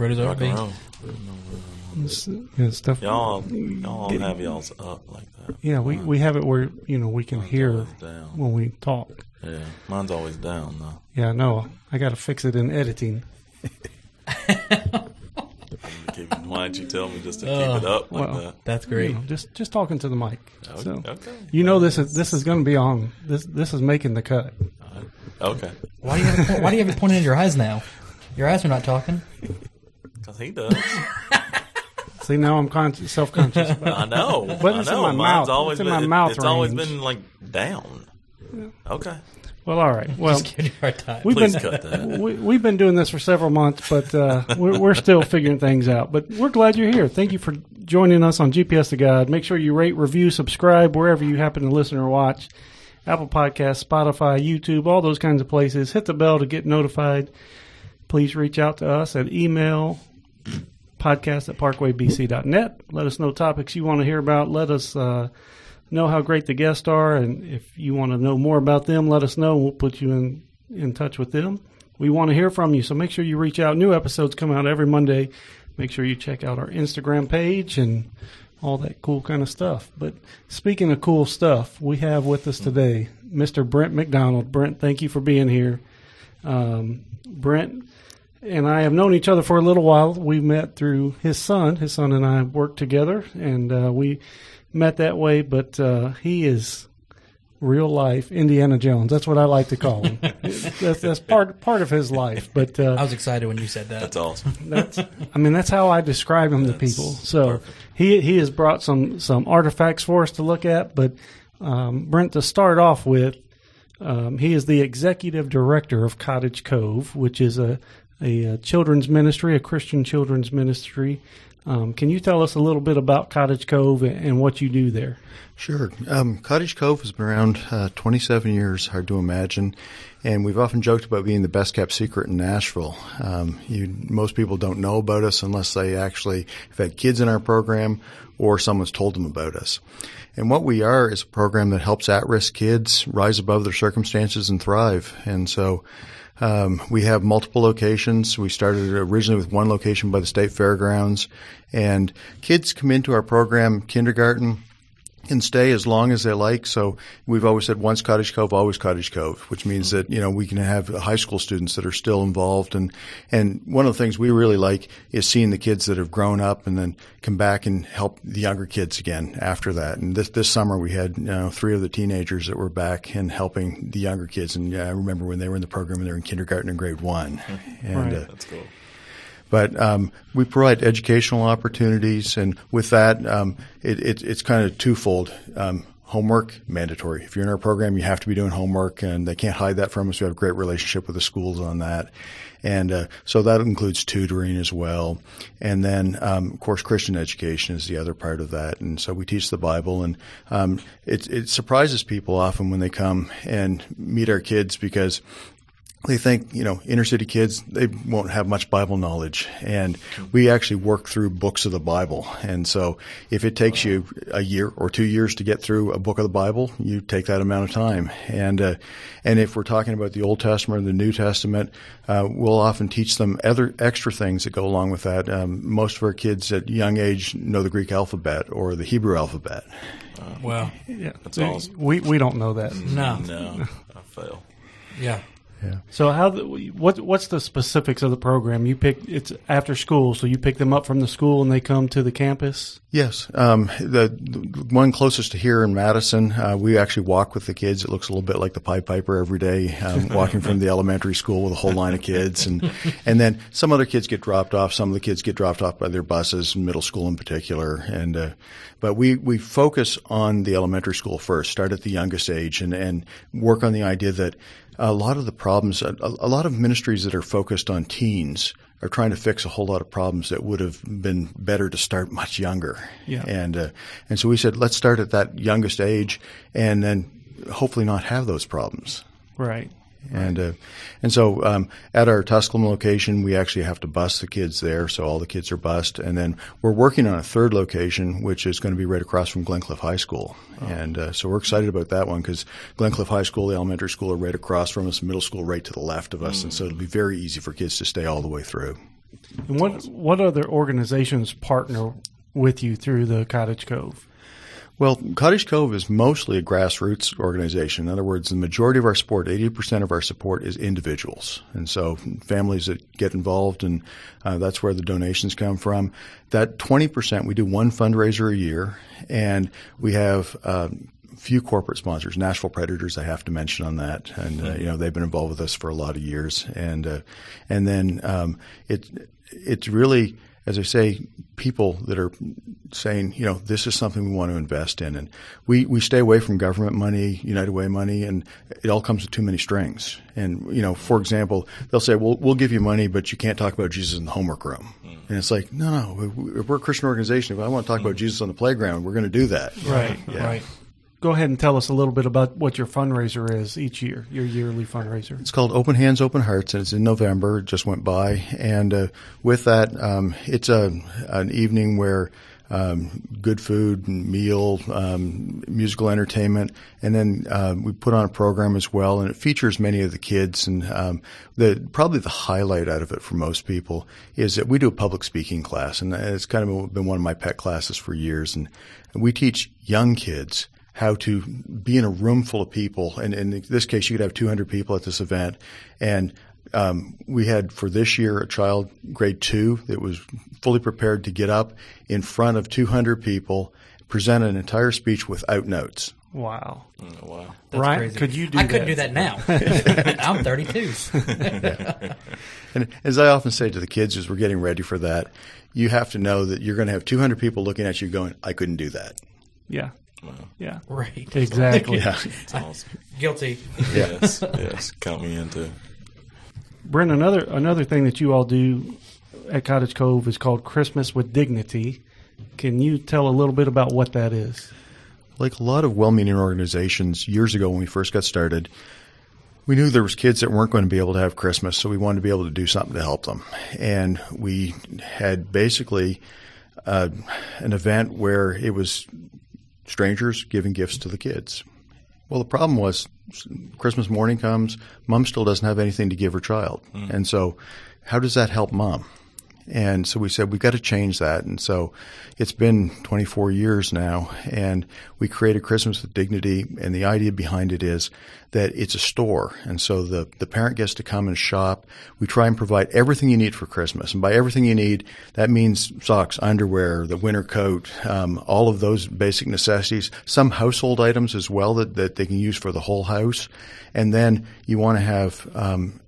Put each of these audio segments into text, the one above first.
Road is Rock RV. and roll. Yeah, stuff. Y'all, y'all have y'all's up like that. Yeah, we, we have it where you know we can Mine's hear down. when we talk. Yeah, mine's always down though. Yeah, no, I got to fix it in editing. Keep- Why didn't you tell me just to keep Oh, it up like well, that? That's You great. know, just just talking to the mic. Okay. So okay. you know this is this is going to be on. This this is making the cut. Okay. Why do you have it, po- why do you have it pointed in your eyes now? Your eyes are not talking. Because he does. See now I'm conscious, self conscious. I know. But I it's in my Mine's mouth. always It's in been. my it- mouth it's always range. been like down. Okay. well, all right. Well, Just giving you a hard time. we've Please been cut that. we, we've been doing this for several months, but uh, we're, we're still figuring things out. But we're glad you're here. Thank you for joining us on GPS to God. Make sure you rate, review, subscribe wherever you happen to listen or watch. Apple Podcasts, Spotify, YouTube, all those kinds of places. Hit the bell to get notified. Please reach out to us at email podcast at parkwaybc.net. Let us know topics you want to hear about. Let us uh, know how great the guests are. And if you want to know more about them, let us know. We'll put you in, in touch with them. We want to hear from you, so make sure you reach out. New episodes come out every Monday. Make sure you check out our Instagram page and all that cool kind of stuff. But speaking of cool stuff, we have with us today Mr. Brent McDonald. Brent, thank you for being here. Um, Brent and I have known each other for a little while. We met through his son. His son and I worked together, and uh, we met that way. But uh, he is real life Indiana Jones. That's what I like to call him. that's, that's part part of his life. But I uh, was excited when you said that. That's awesome. that's I mean that's how I describe him to people. So perfect. he he has brought some some artifacts for us to look at. But um, Brent, to start off with, um, he is the executive director of Cottage Cove, which is a a, uh children's ministry, a Christian children's ministry. Um, can you tell us a little bit about Cottage Cove and, and what you do there? Sure. Um, Cottage Cove has been around uh, 27 years, hard to imagine. And we've often joked about being the best kept secret in Nashville. Um, you, most people don't know about us unless they actually have had kids in our program or someone's told them about us. And what we are is a program that helps at risk kids rise above their circumstances and thrive. And so um, we have multiple locations. We started originally with one location by the state fairgrounds, and kids come into our program kindergarten and stay as long as they like. So we've always said once Cottage Cove, always Cottage Cove, which means that, you know, we can have high school students that are still involved. And, and one of the things we really like is seeing the kids that have grown up and then come back and help the younger kids again after that. And this, this summer we had, you know, three of the teenagers that were back and helping the younger kids. And yeah, I remember when they were in the program and they were in kindergarten and grade one. And, Right. uh, That's cool. But um, we provide educational opportunities, and with that, um, it, it, it's kind of twofold. Um, homework mandatory. If you're in our program, you have to be doing homework, and they can't hide that from us. We have a great relationship with the schools on that, and uh, so that includes tutoring as well. And then, um, of course, Christian education is the other part of that. And so we teach the Bible, and um, it, it surprises people often when they come and meet our kids because they think, you know, inner city kids, they won't have much Bible knowledge. And we actually work through books of the Bible. And so if it takes you a year or two years to get through a book of the Bible, you take that amount of time. And, uh, and if we're talking about the Old Testament or the New Testament, uh, we'll often teach them other extra things that go along with that. Um, most of our kids at young age know the Greek alphabet or the Hebrew alphabet. Well, Yeah, That's awesome. We we don't know that. No. No, I fail. Yeah. So how the, what what's the specifics of the program? You pick it's after school, so you pick them up from the school and they come to the campus. Yes, um, the, the one closest to here in Madison, uh, we actually walk with the kids. It looks a little bit like the Pied Piper every day, um, walking from the elementary school with a whole line of kids, and and then some other kids get dropped off. Some of the kids get dropped off by their buses, middle school in particular, and uh, but we we focus on the elementary school first. Start at the youngest age, and and work on the idea that a lot of the problems, a, a lot of ministries that are focused on teens are trying to fix a whole lot of problems that would have been better to start much younger. Yeah. And uh, and so we said let's start at that youngest age, and then hopefully not have those problems. Right. And uh, and so um, at our Tusculum location, we actually have to bus the kids there, so all the kids are bused. And then we're working on a third location, which is going to be right across from Glencliff High School. And uh, so we're excited about that one because Glencliff High School, the elementary school, are right across from us, middle school right to the left of us, and so it'll be very easy for kids to stay all the way through. And what what other organizations partner with you through the Cottage Cove? Well, Cottage Cove is mostly a grassroots organization. In other words, the majority of our support, 80% of our support is individuals. And so families that get involved, and uh, that's where the donations come from. That 20%, we do one fundraiser a year, and we have um, few corporate sponsors. Nashville Predators, I have to mention on that, and uh, you know they've been involved with us for a lot of years, and uh, and then um, it it's really as I say, people that are saying, you know, this is something we want to invest in. And we, we stay away from government money, United Way money, and it all comes with too many strings. And, you know, for example, they'll say, well, we'll give you money, but you can't talk about Jesus in the homework room. And it's like, no, no, we're a Christian organization. If I want to talk about Jesus on the playground, we're going to do that. Right, Yeah. Right. Go ahead and tell us a little bit about what your fundraiser is each year, your yearly fundraiser. It's called Open Hands, Open Hearts, and it's in November. It just went by, and uh, with that, um, it's a an evening where um, good food, meal, um, musical entertainment, and then uh, we put on a program as well, and it features many of the kids. And um, the probably the highlight out of it for most people is that we do a public speaking class, and it's kind of been one of my pet classes for years, and we teach young kids how to be in a room full of people. And in this case, you could have 200 people at this event. And um, we had for this year a child, grade two, that was fully prepared to get up in front of 200 people, present an entire speech without notes. Wow. Oh, wow. That's Ryan, crazy. could you do I couldn't do that? that now. I'm 32. And as I often say to the kids as we're getting ready for that, you have to know that you're going to have 200 people looking at you going, I couldn't do that. Yeah. Yeah. right. Exactly. Yeah. Awesome. Guilty. yes, yes. Count me into. Brent, another another thing that you all do at Cottage Cove is called Christmas with Dignity. Can you tell a little bit about what that is? like a lot of well-meaning organizations years ago when we first got started we knew there was kids that weren't going to be able to have christmas so we wanted to be able to do something to help them and we had basically uh, an event where it was strangers giving gifts to the kids. Well the problem was christmas morning comes mom still doesn't have anything to give her child. Hmm. And so how does that help mom and so we said, we've got to change that. And so it's been 24 years now, and we created Christmas with Dignity. And the idea behind it is that it's a store. And so the, the parent gets to come and shop. We try and provide everything you need for Christmas. And by everything you need, that means socks, underwear, the winter coat, um, all of those basic necessities, some household items as well that, that they can use for the whole house. And then you want to have, um,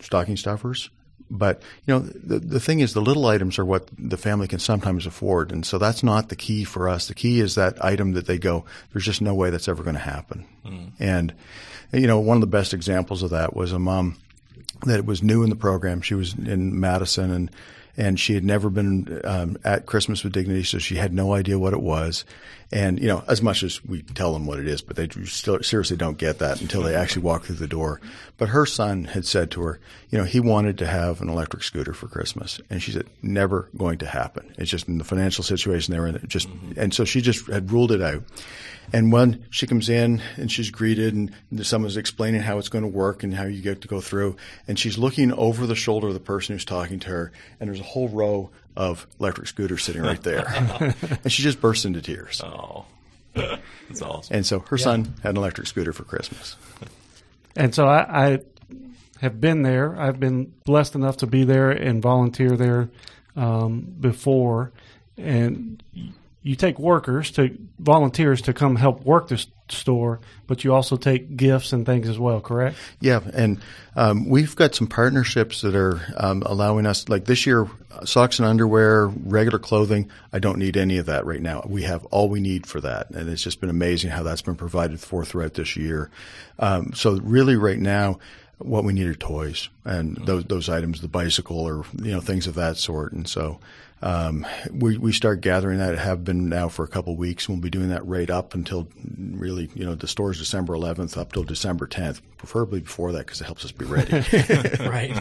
stocking stuffers. But you know, the the thing is, the little items are what the family can sometimes afford, and so that's not the key for us. The key is that item that they go. There's just no way that's ever going to happen. Mm-hmm. And you know, one of the best examples of that was a mom that it was new in the program. She was in Madison and and she had never been um, at Christmas with Dignity, so she had no idea what it was. And you know, as much as we tell them what it is, but they still seriously don't get that until they actually walk through the door. But her son had said to her, you know, he wanted to have an electric scooter for Christmas, and she said, never going to happen. It's just in the financial situation they were in. Just, and so she just had ruled it out. And when she comes in and she's greeted and someone's explaining how it's going to work and how you get to go through, and she's looking over the shoulder of the person who's talking to her, and there's a whole row of electric scooters sitting right there. and she just bursts into tears. Oh, that's awesome. And so her son had an electric scooter for Christmas. And so I, I have been there. I've been blessed enough to be there and volunteer there um, before. And you take workers to volunteers to come help work this store, but you also take gifts and things as well. Correct? Yeah, and um, we've got some partnerships that are um, allowing us, like this year, socks and underwear, regular clothing. I don't need any of that right now. We have all we need for that, and it's just been amazing how that's been provided for throughout this year. Um, so really, right now. What we need are toys and those those items, the bicycle or you know things of that sort. And so um, we we start gathering that. Have been now for a couple of weeks. We'll be doing that right up until really you know the store's December 11th up till December 10th, preferably before that because it helps us be ready. right.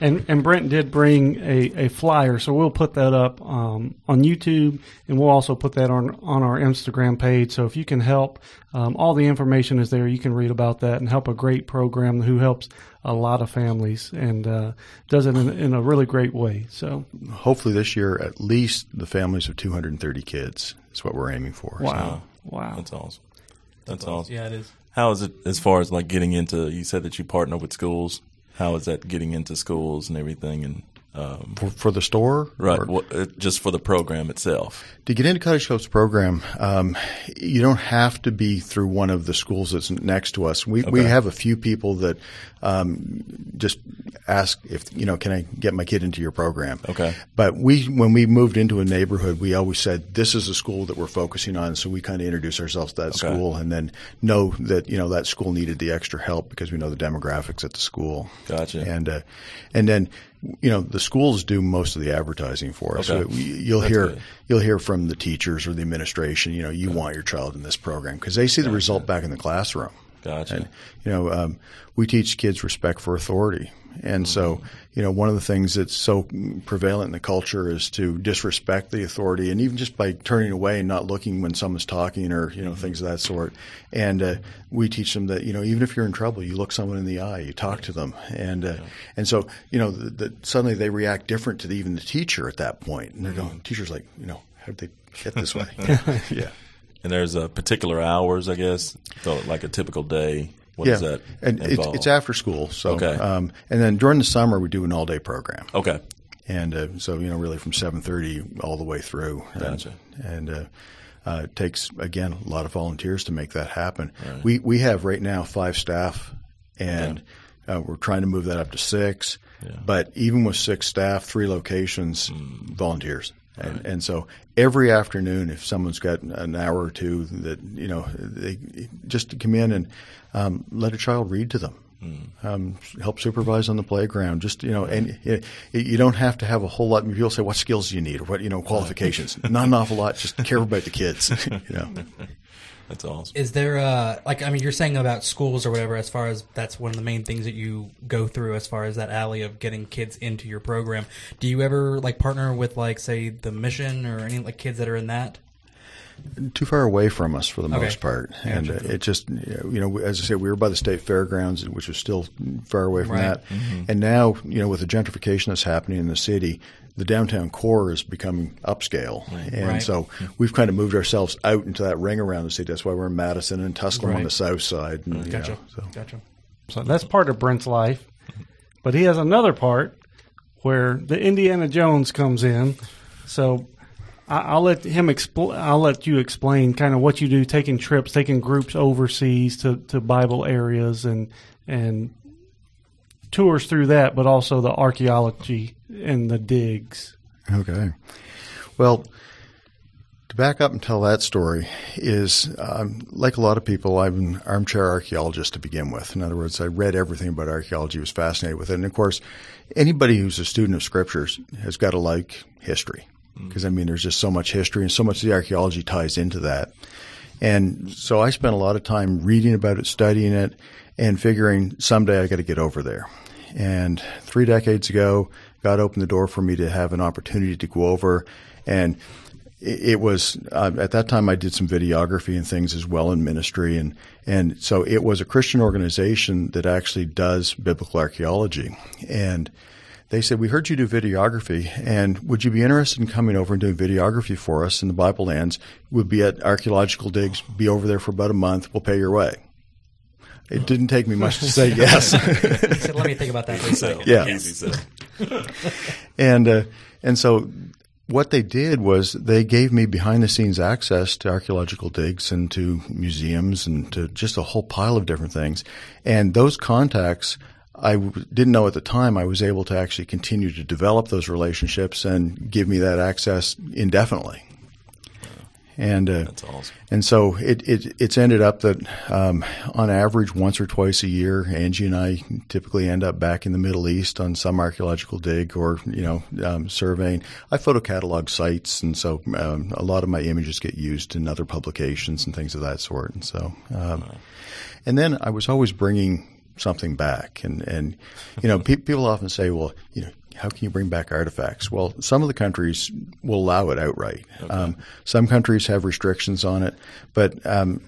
And and Brent did bring a, a flyer, so we'll put that up um, on YouTube, and we'll also put that on on our Instagram page. So if you can help, um, all the information is there. You can read about that and help a great program who helps a lot of families and uh, does it in, in a really great way. So Hopefully this year, at least the families of 230 kids is what we're aiming for. So- wow, wow. That's awesome. That's awesome. Yeah, it is. How is it as far as like getting into? You said that you partner with schools. How is that getting into schools and everything? And um, For, for the store? right, uh, just for the program itself. To get into Cottage Cove's program, um, you don't have to be through one of the schools that's next to us. We we have a few people that um, just ask if you know, can I get my kid into your program? Okay. But we, when we moved into a neighborhood, we always said this is a school that we're focusing on. So we kind of introduce ourselves to that Okay. school, and then know that you know that school needed the extra help because we know the demographics at the school. Gotcha. And uh, and then you know the schools do most of the advertising for us. Okay. So we, you'll That's hear good. you'll hear from the teachers or the administration. You know, you want your child in this program because they see the result back in the classroom. Gotcha. And you know, um, we teach kids respect for authority, and so Mm-hmm. You know, one of the things that's so prevalent in the culture is to disrespect the authority, and even just by turning away and not looking when someone's talking, or you know, things of that sort. And uh, we teach them that you know, even if you're in trouble, you look someone in the eye, you talk to them, and uh, and so you know, the, the, suddenly they react different to the, even the teacher at that point, and they're Mm-hmm. going, teacher's like, you know, how did they get this way? yeah. And there's a particular hours, I guess. So like a typical day. What is that? And it's, it's after school. So, Okay. um, and then during the summer we do an all day program, Okay. and uh, so you know really from seven thirty all the way through. Gotcha. And, and uh, uh, it takes again a lot of volunteers to make that happen. We we have right now five staff, and uh, we're trying to move that up to six. But even with six staff, three locations, volunteers. And, and so every afternoon, if someone's got an hour or two that, you know, they just to come in and um, let a child read to them. Um, help supervise on the playground. Just you know, and you, you don't have to have a whole lot. People say, "What skills do you need?" or "What you know, qualifications?" Not an awful lot. Just care about the kids. You know, That's awesome. Is there uh like I mean you're saying about schools or whatever as far as that's one of the main things that you go through as far as that alley of getting kids into your program. Do you ever like partner with like say the mission or any like kids that are in that? too far away from us for the Okay. most part, and uh, it just you know, as I said, we were by the state fairgrounds, which was still far away from Right. that. And now, you know, with the gentrification that's happening in the city, the downtown core is becoming upscale, and Right. so mm-hmm. we've kind of moved ourselves out into that ring around the city. That's why we're in Madison and Tusculum on the south side. And, you Gotcha. know, so. Gotcha. So that's part of Brent's life. But he has another part where the Indiana Jones comes in. So I, I'll let him expl- I'll let you explain kind of what you do, taking trips, taking groups overseas to, to Bible areas and and tours through that, but also the archaeology and the digs. Okay. Well, to back up and tell that story is, um, like a lot of people, I'm an armchair archaeologist to begin with. In other words, I read everything about archaeology, was fascinated with it. And of course, anybody who's a student of scriptures has got to like history. Because, I mean, there's just so much history and so much of the archaeology ties into that. And so I spent a lot of time reading about it, studying it, and figuring someday I got to get over there. And three decades ago, God opened the door for me to have an opportunity to go over. And it was uh, at that time I did some videography and things as well in ministry, and and so it was a Christian organization that actually does biblical archaeology, and they said we heard you do videography, and would you be interested in coming over and doing videography for us in the Bible lands? We'll be at archaeological digs, be over there for about a month. We'll pay your way. It didn't take me much to say yes. He said, Let me think about that for a second. Yeah. Easy said. and uh, and so what they did was they gave me behind the scenes access to archaeological digs and to museums and to just a whole pile of different things. And those contacts I w- didn't know at the time I was able to actually continue to develop those relationships and give me that access indefinitely. And uh, That's awesome. and so it, it it's ended up that um, on average once or twice a year, Angie and I typically end up back in the Middle East on some archaeological dig or you know um, surveying. I photo catalog sites, and so um, a lot of my images get used in other publications and things of that sort. And so, um, and then I was always bringing something back, and and you know pe- people often say, well, you know. How can you bring back artifacts? Well, some of the countries will allow it outright. Um, some countries have restrictions on it, but um,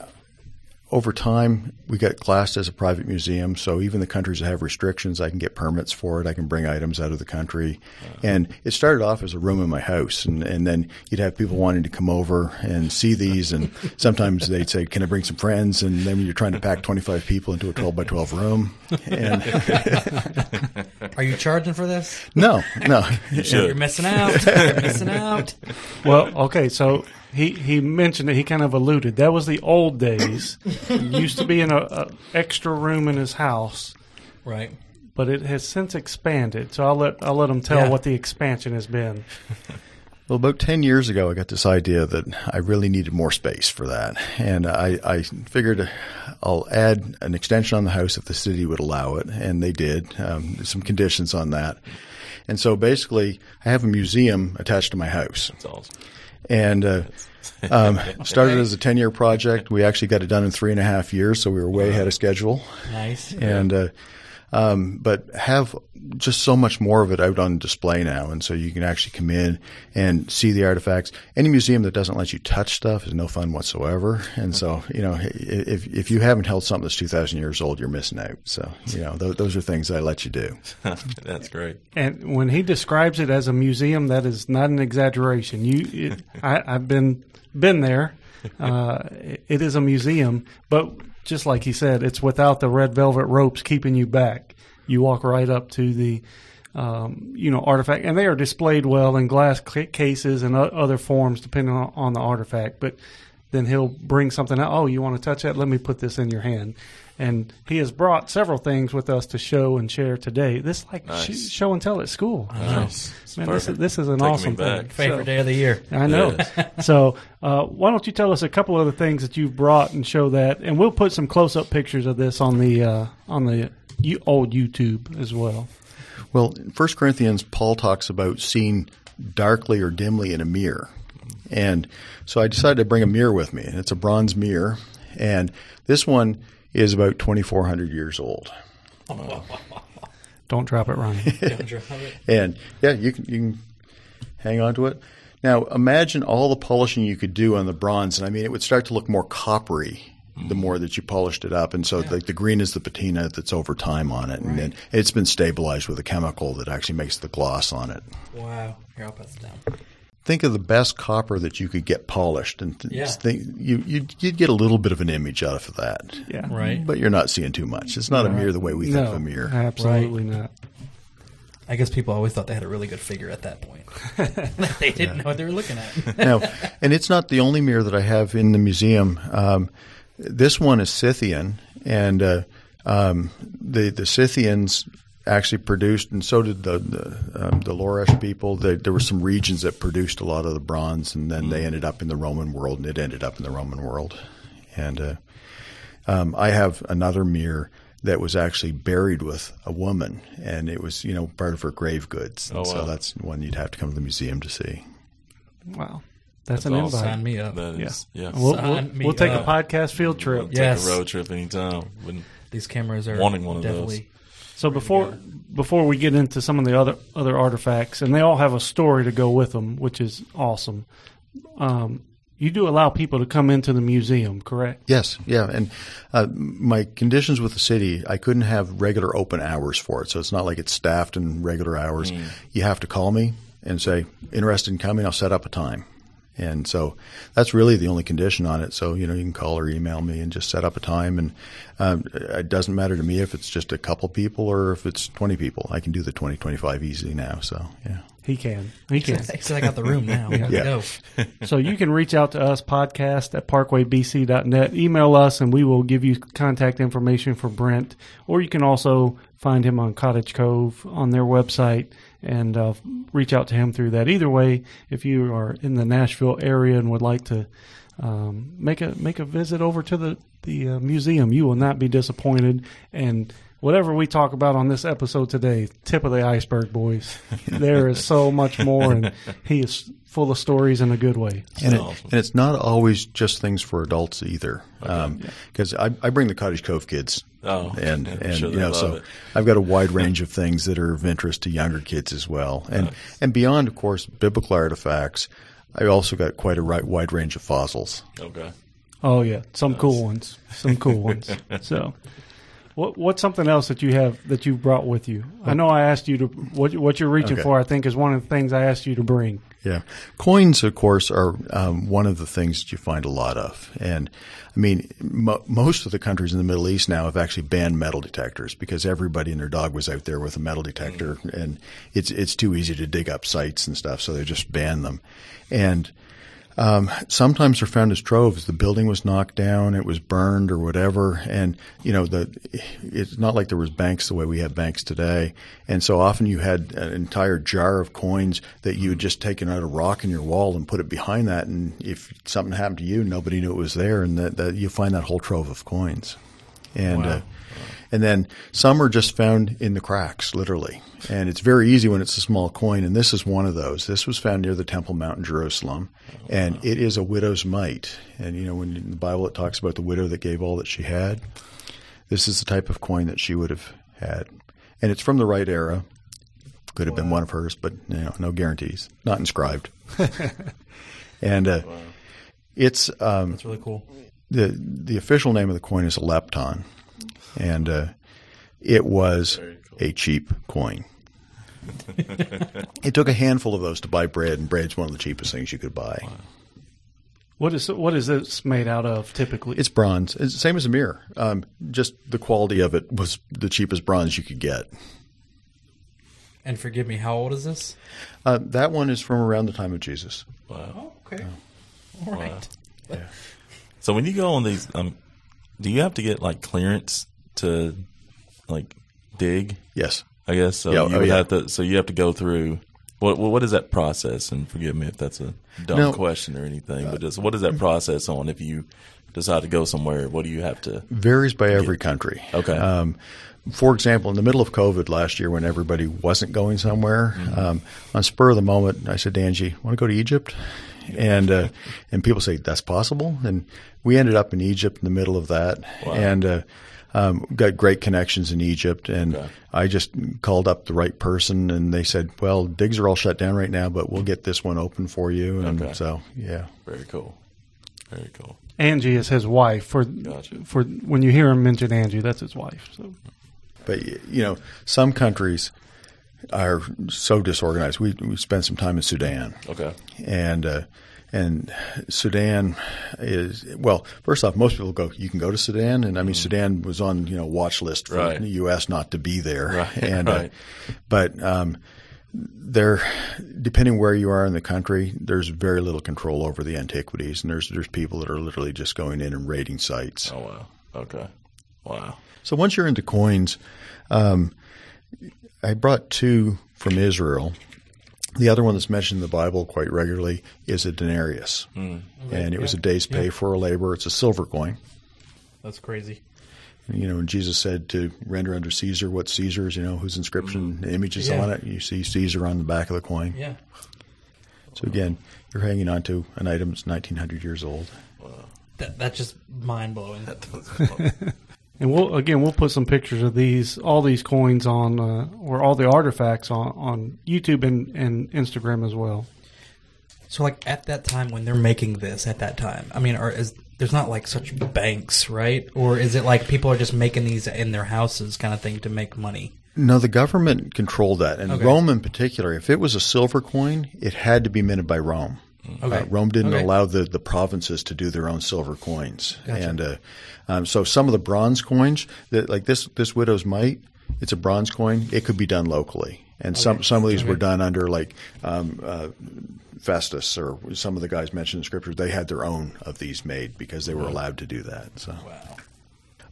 over time, we got classed as a private museum. So even the countries that have restrictions, I can get permits for it. I can bring items out of the country. Uh-huh. And it started off as a room in my house. And, and then you'd have people wanting to come over and see these. And sometimes they'd say, Can I bring some friends? And then you're trying to pack 25 people into a 12 by 12 room. And Are you charging for this? no, no. You You're missing out. You're missing out. Well, okay, so he, he mentioned it. He kind of alluded. That was the old days. He used to be in a, a extra room in his house, Right. but it has since expanded. So I'll let I'll let him tell Yeah. what the expansion has been. Well, about 10 years ago, I got this idea that I really needed more space for that. And I, I figured I'll add an extension on the house if the city would allow it. And they did. Um, some conditions on that. And so basically, I have a museum attached to my house. That's awesome. And uh, um, started as a 10 year project. We actually got it done in three and a half years, so we were way ahead of schedule Nice. and uh, um, but have just so much more of it out on display now, and so you can actually come in and see the artifacts. Any museum that doesn't let you touch stuff is no fun whatsoever, and so you know if if you haven't held something that's two thousand years old, you're missing out. So you know those, those are things I let you do. That's great. And when he describes it as a museum, that is not an exaggeration. You, it, I, I've been been there. Uh, it- it is a museum, but just like he said, it's without the red velvet ropes keeping you back. You walk right up to the, um, you know, artifact, and they are displayed well in glass cases and other forms, depending on, on the artifact. But then he'll bring something out. Oh, you want to touch that? Let me put this in your hand. And he has brought several things with us to show and share today. This like Nice. sh- show and tell at school. Nice. It's Man, this is, this is an Taking awesome thing. Favorite So- day of the year. I know. so, uh, why don't you tell us a couple of the things that you've brought and show that, and we'll put some close-up pictures of this on the uh, on the old YouTube as well. Well, in 1 Corinthians, Paul talks about seeing darkly or dimly in a mirror. And so I decided to bring a mirror with me. And it's a bronze mirror. And this one is about 2,400 years old. Don't drop it, Ronnie. And yeah, you can, you can hang on to it. Now, imagine all the polishing you could do on the bronze. And I mean, it would start to look more coppery the mm. more that you polished it up. And so like the green is the patina that's over time on it. And then it's been stabilized with a chemical that actually makes the gloss on it. Wow. Here, I'll put it down. Think of the best copper that you could get polished, and th- Yeah. think, you you'd, you'd get a little bit of an image out of that. Yeah. Right. But you're not seeing too much. It's not a mirror the way we think of a mirror. absolutely not. I guess people always thought they had a really good figure at that point. they didn't know what they were looking at. now, and it's not the only mirror that I have in the museum. Um, this one is Scythian, and uh, um, the the Scythians actually produced, and so did the the, um, the Loresh people. They, there were some regions that produced a lot of the bronze, and then they ended up in the Roman world, and it ended up in the Roman world. And uh, um, I have another mirror that was actually buried with a woman, and it was you know part of her grave goods. Oh, wow. So that's one you'd have to come to the museum to see. Wow, that's, That's an awesome. invite. Sign me up. That is, yeah. We'll, we'll, me we'll take up. a podcast field trip. Take Yes. a road trip anytime. Wouldn't- These cameras are Wanting one of those. Definitely. So before before we get into some of the other other artifacts, and they all have a story to go with them, which is awesome. Um, you do allow people to come into the museum, correct? Yes, yeah, and uh, my conditions with the city, I couldn't have regular open hours for it, so it's not like it's staffed in regular hours. You have to call me and say interested in coming. I'll set up a time, and so that's really the only condition on it. So you know, you can call or email me and just set up a time, and um, it doesn't matter to me if it's just a couple people or if it's twenty people. I can do the twenty twenty five easily now. So yeah. He can. He can. He said I got the room now. Let's Yeah. go. so you can reach out to us, podcast at parkwaybc.net. Email us, and we will give you contact information for Brent. Or you can also find him on Cottage Cove on their website and uh, reach out to him through that. Either way, if you are in the Nashville area and would like to um, make a make a visit over to the the uh, museum, you will not be disappointed. And whatever we talk about on this episode today, tip of the iceberg, boys. there is so much more, and he is full of stories in a good way. And, it, awesome. and it's not always just things for adults either, because um, I, I bring the Cottage Cove kids, Oh, and I'm and sure you know, so it. I've got a wide range of things that are of interest to younger kids as well, and and beyond, of course, biblical artifacts. I also got quite a ri- wide range of fossils. Okay. Oh yeah, some cool ones. Some cool ones. So, what what's something else that you have that you brought with you? I know I asked you to what what you're reaching Okay. for. I think is one of the things I asked you to bring. Yeah. Coins, of course, are um, one of the things that you find a lot of. And I mean, mo- most of the countries in the Middle East now have actually banned metal detectors because everybody and their dog was out there with a metal detector and it's, it's too easy to dig up sites and stuff. So they just ban them. And um, sometimes they're found as troves. The building was knocked down, it was burned or whatever, and you know the. It's not like there was banks the way we have banks today, and so often you had an entire jar of coins that you had just taken out of a rock in your wall and put it behind that, and if something happened to you, nobody knew it was there, and that, that you find that whole trove of coins, and. Uh, and then some are just found in the cracks, literally. And it's very easy when it's a small coin. And this is one of those. This was found near the Temple Mount in Jerusalem. And it is a widow's mite. And, you know, when in the Bible it talks about the widow that gave all that she had, this is the type of coin that she would have had. And it's from the right era. Could have been one of hers, but, you know, no guarantees. Not inscribed. and uh, it's um, That's really cool. the the official name of the coin is a lepton, and uh, it was a cheap coin. it took a handful of those to buy bread, and bread's one of the cheapest things you could buy. What is what is this made out of typically? It's bronze. It's the same as a mirror. Um, just the quality of it was the cheapest bronze you could get. And forgive me, how old is this? Uh, that one is from around the time of Jesus. Oh, okay. All right. So when you go on these, um, do you have to get like clearance to like dig? Yes. I guess so. Yeah, you oh, would yeah. have to. So you have to go through. What what is that process? And forgive me if that's a dumb No. question or anything, but just what is that process on if you decide to go somewhere? What do you have to? Varies by every country. Okay. Um, for example, in the middle of COVID last year, when everybody wasn't going somewhere, um, on spur of the moment, I said, "Angie, want to go to Egypt?" And uh, and people say that's possible, and we ended up in Egypt in the middle of that, and uh, um, got great connections in Egypt. And Okay. I just called up the right person, and they said, "Well, digs are all shut down right now, but we'll get this one open for you." And Okay. so, yeah. Very cool. Very cool. Angie is his wife. For Gotcha. for when you hear him mention Angie, that's his wife. So But you know, some countries are so disorganized. We we spent some time in Sudan, Okay. and uh, and Sudan is well. First off, most people go. You can go to Sudan, and I mean, Sudan was on you know watch list for. Right. the U.S. not to be there. Right, And right. Uh, but um, there, depending where you are in the country, there's very little control over the antiquities, and there's there's people that are literally just going in and raiding sites. Oh wow. Okay. Wow. So once you're into coins, um, I brought two from Israel. The other one that's mentioned in the Bible quite regularly is a denarius, mm. and it was a day's pay for a labor. It's a silver coin. That's crazy. You know, and Jesus said to render under Caesar what Caesar's. You know, whose inscription mm. image is Yeah. on it. You see Caesar on the back of the coin. Yeah. So again, you're hanging on to an item that's 1,900 years old. That that's just mind blowing. And we'll again we'll put some pictures of these all these coins on uh, or all the artifacts on on YouTube and and Instagram as well. So, like at that time when they're making this, at that time, I mean, are is there's not like such banks, right? Or is it like people are just making these in their houses, kind of thing, to make money? No, the government controlled that, and Okay. Rome in particular. If it was a silver coin, it had to be minted by Rome. Okay. Uh, Rome didn't Okay. allow the, the provinces to do their own silver coins, Gotcha. and uh, um, so some of the bronze coins, that, like this this widow's mite, it's a bronze coin. It could be done locally, and some some of these were done under like um, uh, Festus or some of the guys mentioned in scriptures. They had their own of these made because they were allowed to do that. So. Wow.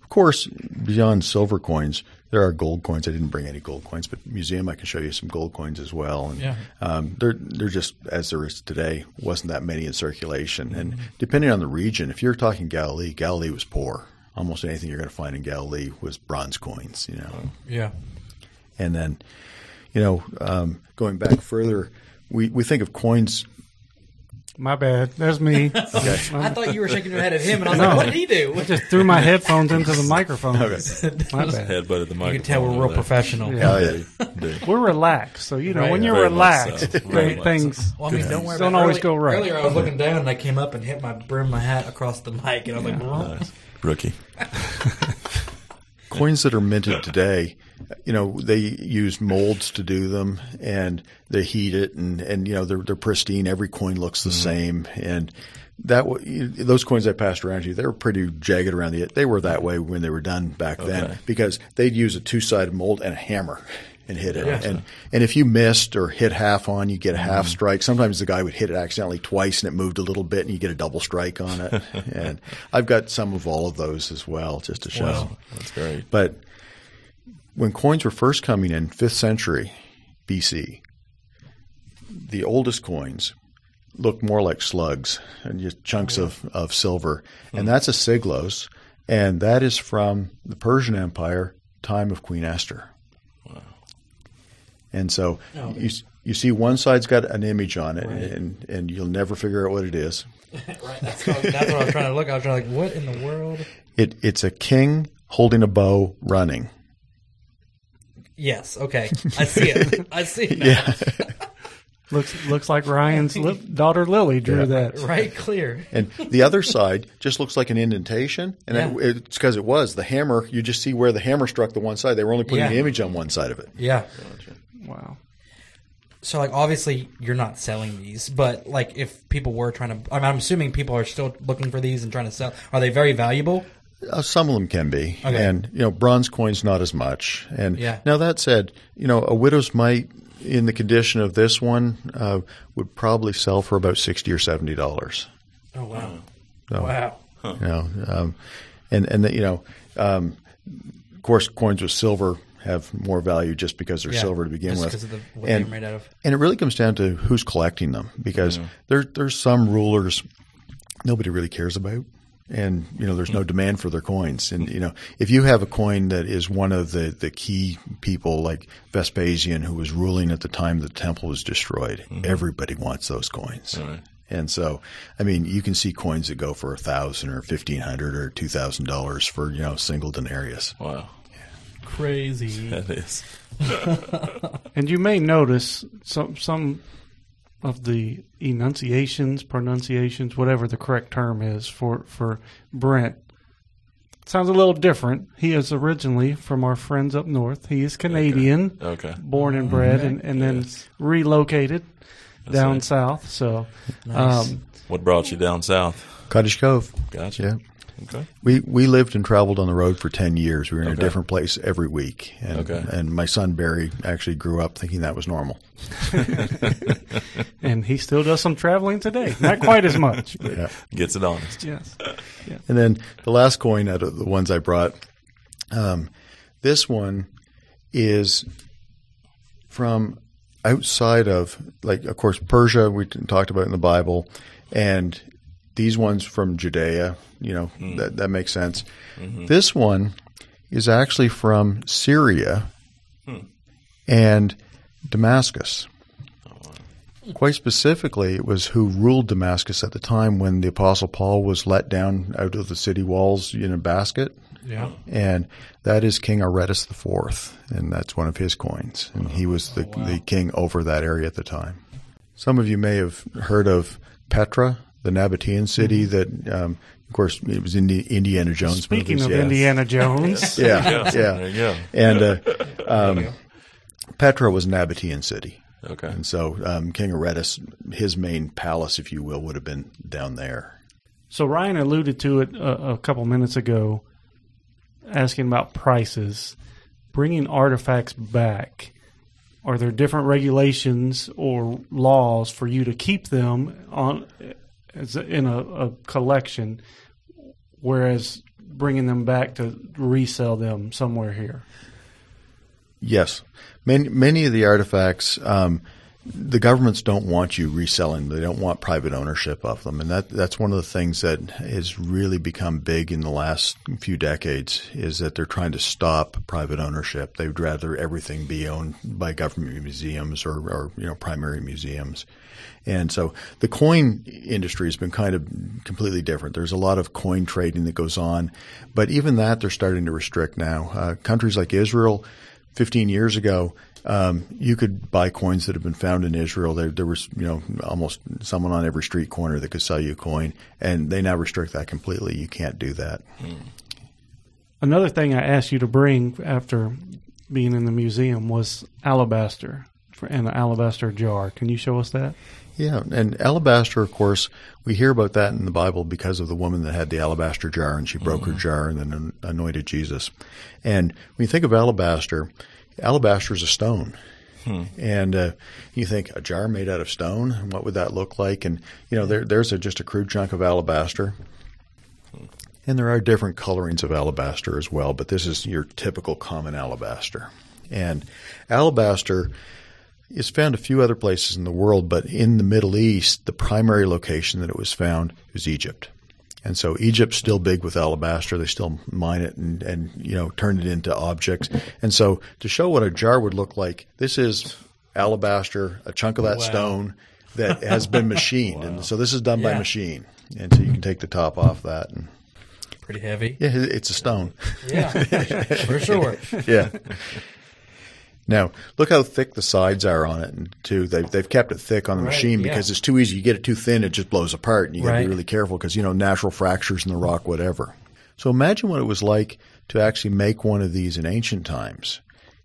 Of course, beyond silver coins, there are gold coins. I didn't bring any gold coins, but museum I can show you some gold coins as well. And Yeah. um, they're they're just as there is today. wasn't that many in circulation, and Mm-hmm. depending on the region, if you're talking Galilee, Galilee was poor. Almost anything you're going to find in Galilee was bronze coins. You know, Yeah. and then you know um, going back further, we we think of coins My bad. There's me. I thought you were shaking your head at him, and I was No. like, "What did he do?" Just threw my headphones into the microphone. My bad. Headbutted the microphone. You can tell we're real there. professional. Yeah. Oh, yeah. Dude. We're relaxed, so you know Right. when you're Very relaxed, so. Very great things. Well, I mean, don't worry. Don't about always Early- go right. Earlier, I was looking down and I came up and hit my brim, my hat across the mic, and I was like, Nice. Rookie. coins that are minted today, you know, they use molds to do them and they heat it and, and you know, they're, they're pristine. Every coin looks the mm-hmm. same. And that, those coins I passed around to you, they were pretty jagged around the, they were that way when they were done back Okay. then because they'd use a two sided mold and a hammer. And hit it, and and if you missed or hit half on, you get a half mm-hmm. strike. Sometimes the guy would hit it accidentally twice, and it moved a little bit, and you get a double strike on it. and I've got some of all of those as well, just to show. Wow. That's great. But when coins were first coming in, fifth century BC, the oldest coins looked more like slugs and just chunks oh, of, of silver. And hmm. that's a siglos, and that is from the Persian Empire, time of Queen Esther. And so you you see one side's got an image on it, and, and you'll never figure out what it is. right. That's what, I was, that's what I was trying to look. I was trying to like, what in the world? It it's a king holding a bow running. Yes. Okay. I see it. I see it. Now. Looks looks like Ryan's li- daughter Lily drew that. Right. Clear. And the other side just looks like an indentation, and Yeah. it, it's because it was the hammer. You just see where the hammer struck the one side. They were only putting Yeah. the image on one side of it. Yeah. Wow. So like obviously you're not selling these, but like if people were trying to, I mean, I'm assuming people are still looking for these and trying to sell. Are they very valuable? Uh, some of them can be, Okay. and you know, bronze coins not as much. And Yeah. now that said, you know, a widow's mite in the condition of this one uh, would probably sell for about sixty or seventy dollars. Oh wow. So, Wow. You know, um, and and the, you know, um, of course, coins with silver have more value just because they're Yeah, silver to begin just with, 'cause of the- what and, they're made out of. And it really comes down to who's collecting them because there there's some rulers nobody really cares about. And you know, there's no hmm. demand for their coins. And you know, if you have a coin that is one of the, the key people, like Vespasian, who was ruling at the time the temple was destroyed, mm-hmm. everybody wants those coins. Right. And so, I mean, you can see coins that go for a thousand or fifteen hundred or two thousand dollars for you know single denarius. Wow. Crazy. That is. And you may notice some some of the enunciations, pronunciations, whatever the correct term is for for Brent. Sounds a little different. He is originally from our friends up north. He is Canadian, Okay. born and bred, and, and then Yes. relocated down right. south. So, Nice. um, What brought you down south? Cottage Cove. Gotcha. Yeah. Okay. We we lived and traveled on the road for ten years. We were in Okay. a different place every week, and Okay. and my son Barry actually grew up thinking that was normal. and he still does some traveling today. Not quite as much. but Yeah. Gets it honest. yes. And then the last coin out of the ones I brought, um, this one is from outside of, like, of course, Persia, we talked about in the Bible, and these ones from Judea, you know, hmm. that, that makes sense. Mm-hmm. This one is actually from Syria hmm. and Damascus. Oh. Quite specifically, it was who ruled Damascus at the time when the Apostle Paul was let down out of the city walls in a basket. Yeah. And that is King Aretas IV, and that's one of his coins. And he was the, oh, the king over that area at the time. Some of you may have heard of Petra, the Nabatean city that, um, of course, it was in the Indiana Jones Speaking movies. of yeah. Indiana Jones, Yeah, There you go. yeah. There you go. And uh, um, Petra was a Nabatean city. Okay. And so um, King Aretas, his main palace, if you will, would have been down there. So Ryan alluded to it a, a couple minutes ago, asking about prices, bringing artifacts back. Are there different regulations or laws for you to keep them on as in a, a collection, whereas bringing them back to resell them somewhere here? Yes, many many of the artifacts, um, the governments don't want you reselling. They don't want private ownership of them, and that that's one of the things that has really become big in the last few decades. Is that they're trying to stop private ownership. They'd rather everything be owned by government museums or, or you know primary museums. And so the coin industry has been kind of completely different. There's a lot of coin trading that goes on, but even that they're starting to restrict now. Uh, countries like Israel, 15 years ago, um, you could buy coins that have been found in Israel. There, there was, you know, almost someone on every street corner that could sell you a coin, and they now restrict that completely. You can't do that. Another thing I asked you to bring after being in the museum was alabaster in an alabaster jar. Can you show us that? Yeah, and alabaster, of course, we hear about that in the Bible because of the woman that had the alabaster jar and she broke her mm-hmm. jar and then anointed Jesus. And when you think of alabaster, alabaster is a stone. Hmm. And uh, you think a jar made out of stone, what would that look like? And you know, there, there's a, just a crude chunk of alabaster, hmm. and there are different colorings of alabaster as well. But this is your typical common alabaster. And alabaster is found a few other places in the world, but in the Middle East, the primary location that it was found is Egypt. And so Egypt's still big with alabaster. They still mine it and, and you know turn it into objects. And so to show what a jar would look like, this is alabaster, a chunk of that Wow. stone that has been machined. And so this is done by machine. And so you can take the top off that. And Pretty heavy. yeah, it's a stone. Yeah, for sure. yeah. Now, look how thick the sides are on it, and too. They've they've kept it thick on the Right, machine yeah. because it's too easy. You get it too thin, it just blows apart, and you got to Right. be really careful because you know natural fractures in the rock, whatever. So imagine what it was like to actually make one of these in ancient times,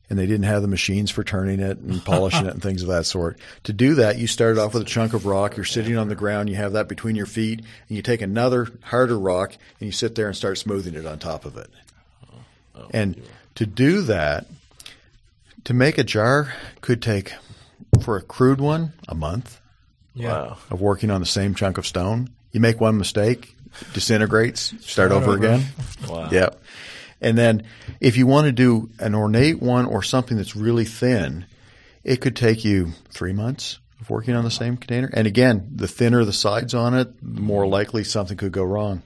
and they didn't have the machines for turning it and polishing it and things of that sort. To do that, you started off with a chunk of rock. You're sitting on the ground. You have that between your feet, and you take another harder rock and you sit there and start smoothing it on top of it. Oh, oh, and to do that, to make a jar could take, for a crude one, a month Yeah. Wow. of working on the same chunk of stone. You make one mistake, disintegrates, start over, over. again. Wow. Yeah. And then if you want to do an ornate one or something that's really thin, it could take you three months of working on the same container. And again, the thinner the sides on it, the more likely something could go wrong.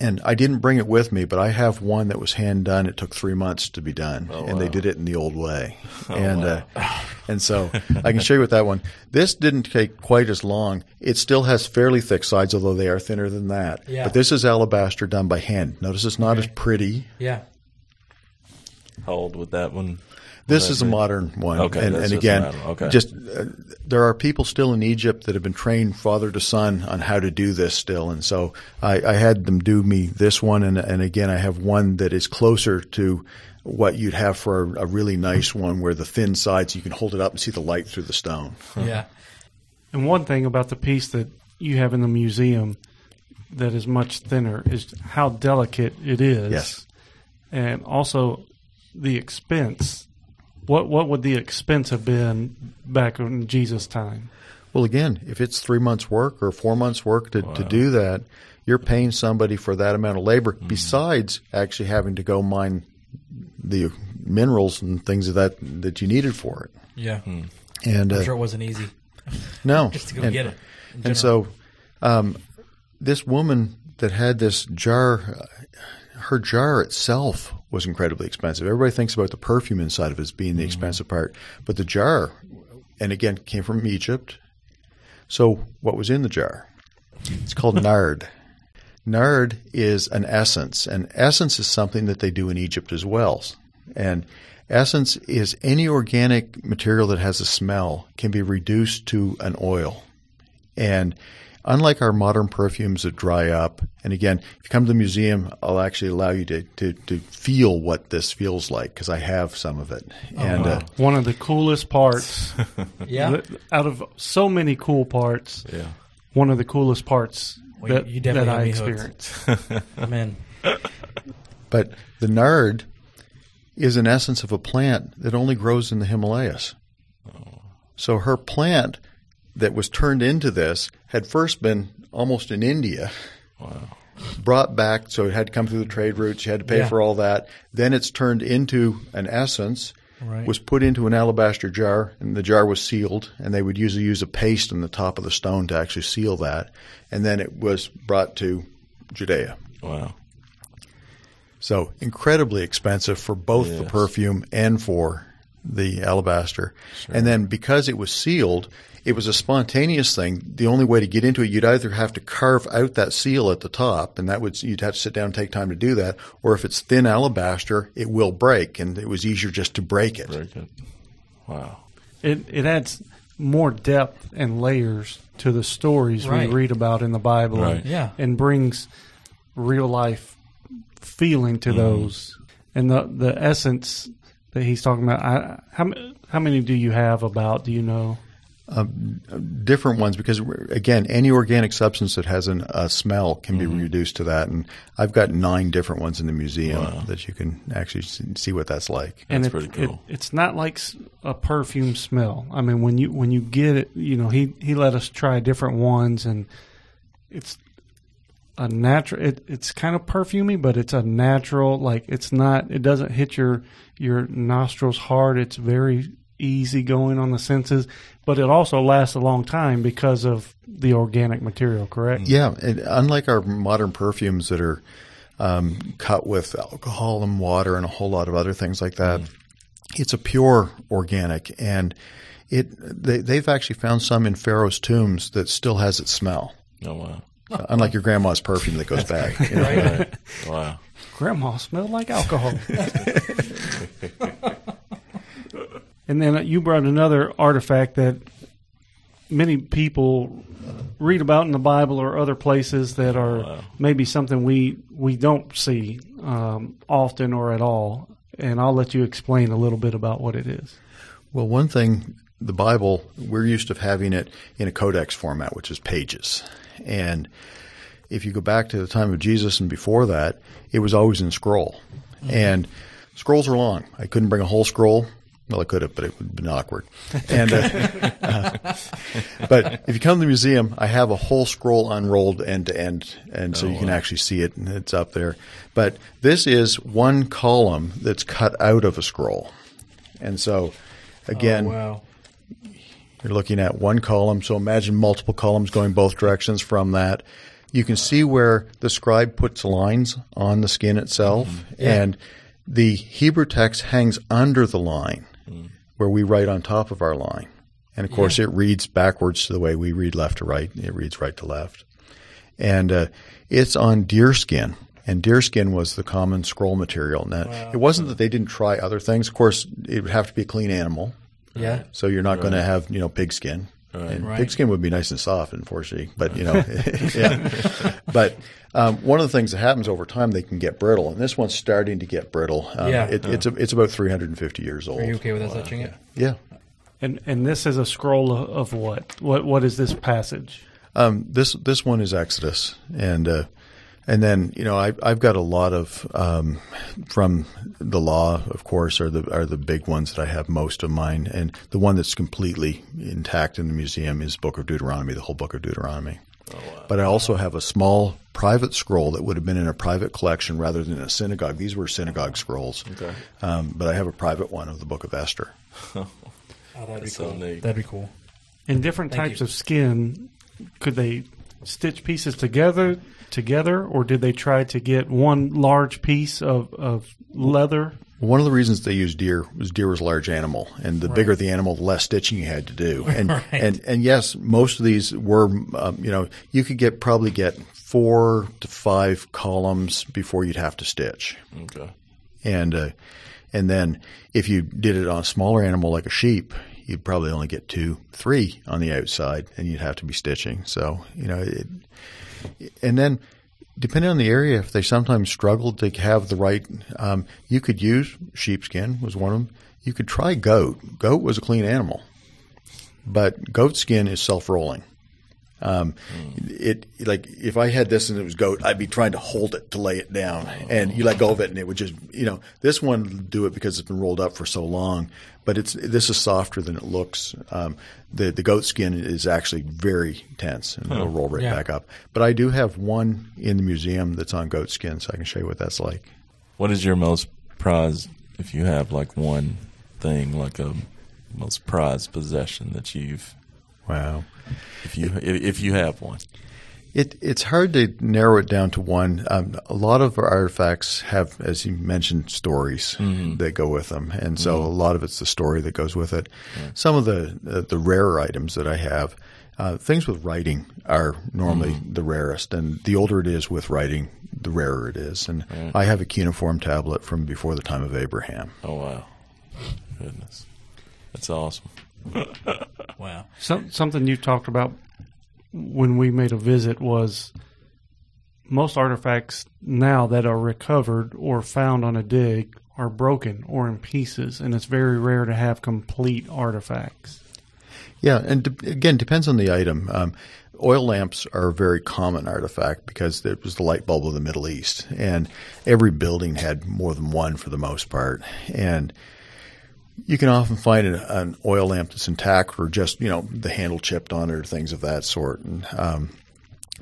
And I didn't bring it with me, but I have one that was hand done. It took three months to be done, and they did it in the old way. and uh, and so I can show you with that one. This didn't take quite as long. It still has fairly thick sides, although they are thinner than that. Yeah. But this is alabaster done by hand. Notice it's not as pretty. Yeah. How old would that one? This is a modern one. Okay, and, and again. Okay. just uh, there are people still in Egypt that have been trained father to son on how to do this still, and so I, I had them do me this one, and, and again, I have one that is closer to what you'd have for a, a really nice one, where the thin sides you can hold it up and see the light through the stone. Yeah. And one thing about the piece that you have in the museum that is much thinner is how delicate it is. Yes. And also the expense. What what would the expense have been back in Jesus' time? Well, again, if it's three months' work or four months' work to, to do that, you're paying somebody for that amount of labor. Besides actually having to go mine the minerals and things of that that you needed for it. Yeah. And I'm uh, sure it wasn't easy no, just to go and, get it. And so, um, this woman that had this jar, uh, her jar itself was incredibly expensive. Everybody thinks about the perfume inside of it as being the mm-hmm. expensive part, but the jar, and again, came from Egypt. So, what was in the jar? It's called nard. Nard is an essence, and essence is something that they do in Egypt as well. And essence is any organic material that has a smell can be reduced to an oil. And unlike our modern perfumes that dry up, and again, if you come to the museum, I'll actually allow you to, to, to feel what this feels like because I have some of it. and uh, One of the coolest parts yeah. out of so many cool parts, Yeah. one of the coolest parts Well, that, you definitely that I have me hooked. experienced. I'm in. But the nard is an essence of a plant that only grows in the Himalayas. So her plant that was turned into this had first been almost in India. Brought back, so it had to come through the trade routes. You had to pay Yeah. for all that. Then it's turned into an essence. Right. was put into an alabaster jar, and the jar was sealed. And they would usually use a paste on the top of the stone to actually seal that, and then it was brought to Judea. Wow. So incredibly expensive for both the perfume and for the alabaster. And then because it was sealed, it was a spontaneous thing. The only way to get into it, you'd either have to carve out that seal at the top, and that would you'd have to sit down and take time to do that, or if it's thin alabaster, it will break, and it was easier just to break it. Very good. Wow. It it adds more depth and layers to the stories Right. we read about in the Bible, Right. and, Yeah. and brings real life feeling to mm-hmm. those. And the the essence that he's talking about, I, how how many do you have about? Do you know? Um, different ones because again, any organic substance that has an, a smell can be mm-hmm. reduced to that, and I've got nine different ones in the museum that you can actually see what that's like. and That's it, pretty cool. It, it's not like a perfume smell. I mean, when you when you get it, you know, he he let us try different ones, and it's a natural. It, it's kind of perfumey, but it's a natural. Like it's not. It doesn't hit your your nostrils hard. It's very easy going on the senses, but it also lasts a long time because of the organic material. Correct. Yeah, and unlike our modern perfumes that are um, cut with alcohol and water and a whole lot of other things like that, it's a pure organic, and it they, they've actually found some in Pharaoh's tombs that still has its smell. Oh wow. Uh, unlike your grandma's perfume that goes back. you know. Right. Wow. Grandma smelled like alcohol. and then you brought another artifact that many people read about in the Bible or other places that are maybe something we we don't see um, often or at all. And I'll let you explain a little bit about what it is. Well, one thing, the Bible, we're used to having it in a codex format, which is pages. And if you go back to the time of Jesus and before that, it was always in scroll. And scrolls are long. I couldn't bring a whole scroll. Well, I could have, but it would have been awkward. And, uh, uh, but if you come to the museum, I have a whole scroll unrolled end to end, and so you can actually see it, and it's up there. But this is one column that's cut out of a scroll, and so again, Oh, wow. you're looking at one column. So imagine multiple columns going both directions from that. You can see where the scribe puts lines on the skin itself, and the Hebrew text hangs under the line where we write on top of our line. And of course, it reads backwards to the way we read left to right. It reads right to left. And uh, it's on deerskin. And deerskin was the common scroll material. Now, it wasn't that they didn't try other things. Of course, it would have to be a clean animal. Yeah. So you're not going to have, you know, pig skin. And Right. pig skin would be nice and soft, unfortunately. But, you know, yeah. But um, one of the things that happens over time, they can get brittle. And this one's starting to get brittle. Um, Yeah. It, It's, a, it's about 350 years old. Are you okay with us touching it? Yeah. And and this is a scroll of, of what? What what is this passage? Um, this this one is Exodus, and uh, and then you know I, I've got a lot of um, from the law, of course, are the are the big ones that I have most of mine, and the one that's completely intact in the museum is Book of Deuteronomy, the whole Book of Deuteronomy. But I also have a small private scroll that would have been in a private collection rather than a synagogue. These were synagogue scrolls, Okay. um, but I have a private one of the Book of Esther. Oh, that'd be That's so cool. neat. That'd be cool. In different Thank types you. of skin, could they stitch pieces together together, or did they try to get one large piece of, of leather? One of the reasons they used deer was deer was a large animal, and the bigger the animal, the less stitching you had to do. And Right. and and yes, most of these were, um, you know, you could get probably get four to five columns before you'd have to stitch, Okay. and uh, and then if you did it on a smaller animal like a sheep, you'd probably only get two, three on the outside, and you'd have to be stitching. So you know, it, and then depending on the area, if they sometimes struggled to have the right, um, you could use sheepskin was one of them. You could try goat. Goat was a clean animal, but goat skin is self-rolling. Um, it like if I had this and it was goat, I'd be trying to hold it to lay it down, and you let go of it, and it would just you know this one do it because it's been rolled up for so long. But it's this is softer than it looks. Um, the the goat skin is actually very tense and it'll roll right Yeah. back up. But I do have one in the museum that's on goat skin, so I can show you what that's like. What is your most prized, if you have like one thing, like a most prized possession that you've, Wow. if you if, if you have one? It, it's hard to narrow it down to one. Um, a lot of our artifacts have, as you mentioned, stories that go with them, and so a lot of it's the story that goes with it. Some of the uh, the rarer items that I have, uh, things with writing are normally the rarest, and the older it is with writing, the rarer it is. And I have a cuneiform tablet from before the time of Abraham. Oh wow, goodness, that's awesome. Wow. Some, something you talked about when we made a visit was most artifacts now that are recovered or found on a dig are broken or in pieces, and it's very rare to have complete artifacts. Yeah, and de- again, depends on the item. Um, oil lamps are a very common artifact because it was the light bulb of the Middle East, and every building had more than one for the most part. And you can often find an, an oil lamp that's intact or just you know the handle chipped on it or things of that sort. And um,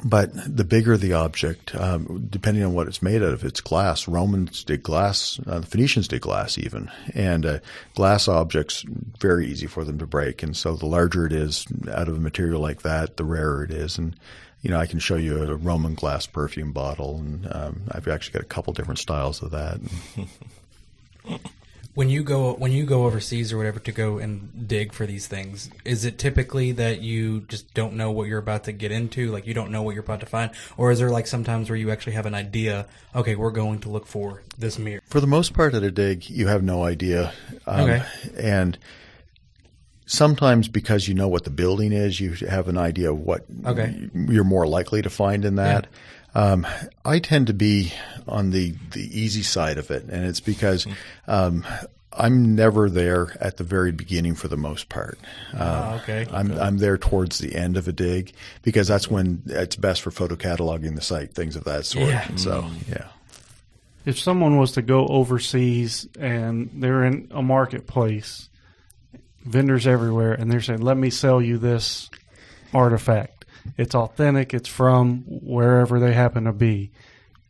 but the bigger the object, um, depending on what it's made out of, it's glass. Romans did glass. Uh, the Phoenicians did glass even, and uh, glass objects very easy for them to break. And so the larger it is out of a material like that, the rarer it is. And you know, I can show you a Roman glass perfume bottle, and um, I've actually got a couple different styles of that. When you go when you go overseas or whatever to go and dig for these things, is it typically that you just don't know what you're about to get into, like you don't know what you're about to find, or is there like sometimes where you actually have an idea? Okay, we're going to look for this mirror. For the most part at a dig, you have no idea. Um, Okay. And sometimes because you know what the building is, you have an idea of what Okay. you're more likely to find in that. Um, I tend to be on the, the easy side of it, and it's because um, I'm never there at the very beginning for the most part. Ah, okay. I'm I'm there towards the end of a dig because that's when it's best for photo cataloging the site, things of that sort. Yeah. So yeah. If someone was to go overseas and they're in a marketplace, vendors everywhere, and they're saying, "Let me sell you this artifact. It's authentic. It's from wherever they happen to be."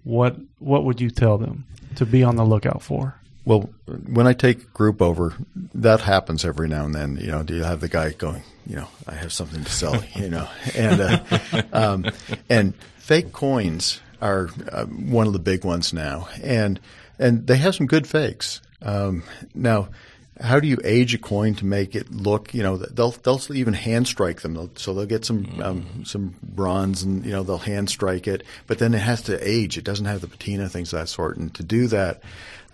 What what would you tell them to be on the lookout for? Well, when I take group over, that happens every now and then. You know, do you have the guy going? You know, I have something to sell. You know, and uh, um, and fake coins are uh, one of the big ones now, and and they have some good fakes. Um, now, how do you age a coin to make it look? You know, they'll they'll even hand strike them, They'll- so they'll get some um, some bronze, and you know they'll hand strike it, but then it has to age. It doesn't have the patina, things of that sort, and to do that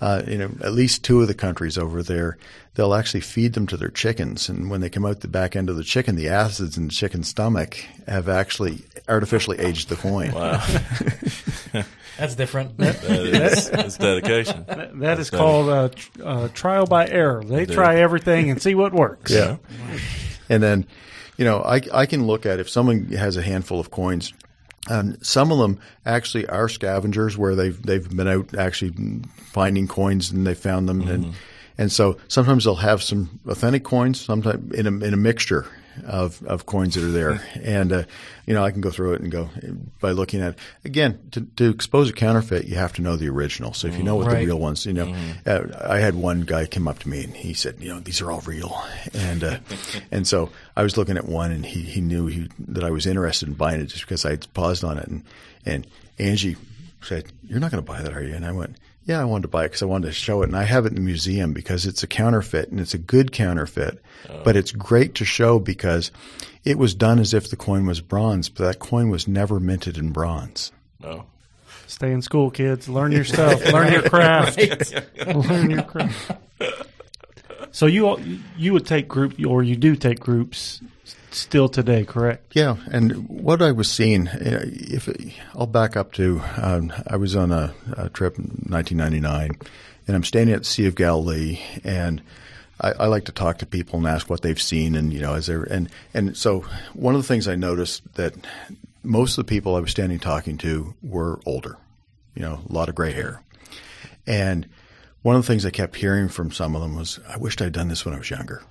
uh, you know, at least two of the countries over there, they'll actually feed them to their chickens. And when they come out the back end of the chicken, the acids in the chicken's stomach have actually artificially aged the coin. Wow, That's different. that is that's dedication. That is called uh, tr- uh, trial by error. They try everything and see what works. Yeah. And then, you know, I, I can look at if someone has a handful of coins. And some of them actually are scavengers where they've they've been out actually finding coins and they found them and and so sometimes they'll have some authentic coins, sometimes in a in a mixture of, of coins that are there. And uh, you know, I can go through it and go by looking at again to, to expose a counterfeit, you have to know the original. So if you know what Right. the real ones, you know, uh, I had one guy come up to me and he said, you know, these are all real, and uh, and so I was looking at one and he, he knew he, that I was interested in buying it just because I had paused on it and and Angie said, "You're not going to buy that, are you?" And I went. Yeah, I wanted to buy it because I wanted to show it, and I have it in the museum because it's a counterfeit and it's a good counterfeit. Oh. But it's great to show because it was done as if the coin was bronze, but that coin was never minted in bronze. Oh, Stay in school, kids. Learn your stuff. Learn your craft. Learn your craft. So you you would take group or you do take groups still today, correct? Yeah, and what I was seeing, uh, if I'll back up to, um, I was on a, a trip in 1999, and I'm standing at the Sea of Galilee, and I, I like to talk to people and ask what they've seen, and you know, as they're and and so one of the things I noticed that most of the people I was standing talking to were older, you know, a lot of gray hair, and one of the things I kept hearing from some of them was, "I wished I'd done this when I was younger."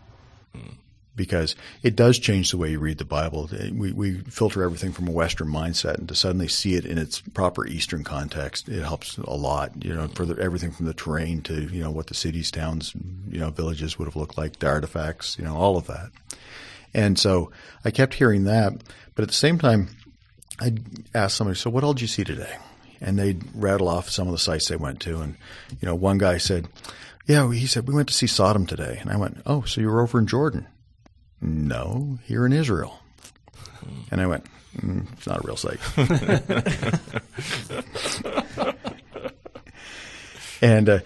Hmm. because it does change the way you read the Bible. We, we filter everything from a Western mindset, and to suddenly see it in its proper Eastern context, it helps a lot. You know, for the, everything from the terrain to you know what the cities, towns, you know, villages would have looked like, the artifacts, you know, all of that. And so I kept hearing that, but at the same time, I'd ask somebody, "So what all did you see today?" And they'd rattle off some of the sites they went to, and you know, one guy said. Yeah, he said, we went to see Sodom today. And I went, oh, so you were over in Jordan? No, here in Israel. And I went, mm, it's not a real site. and uh,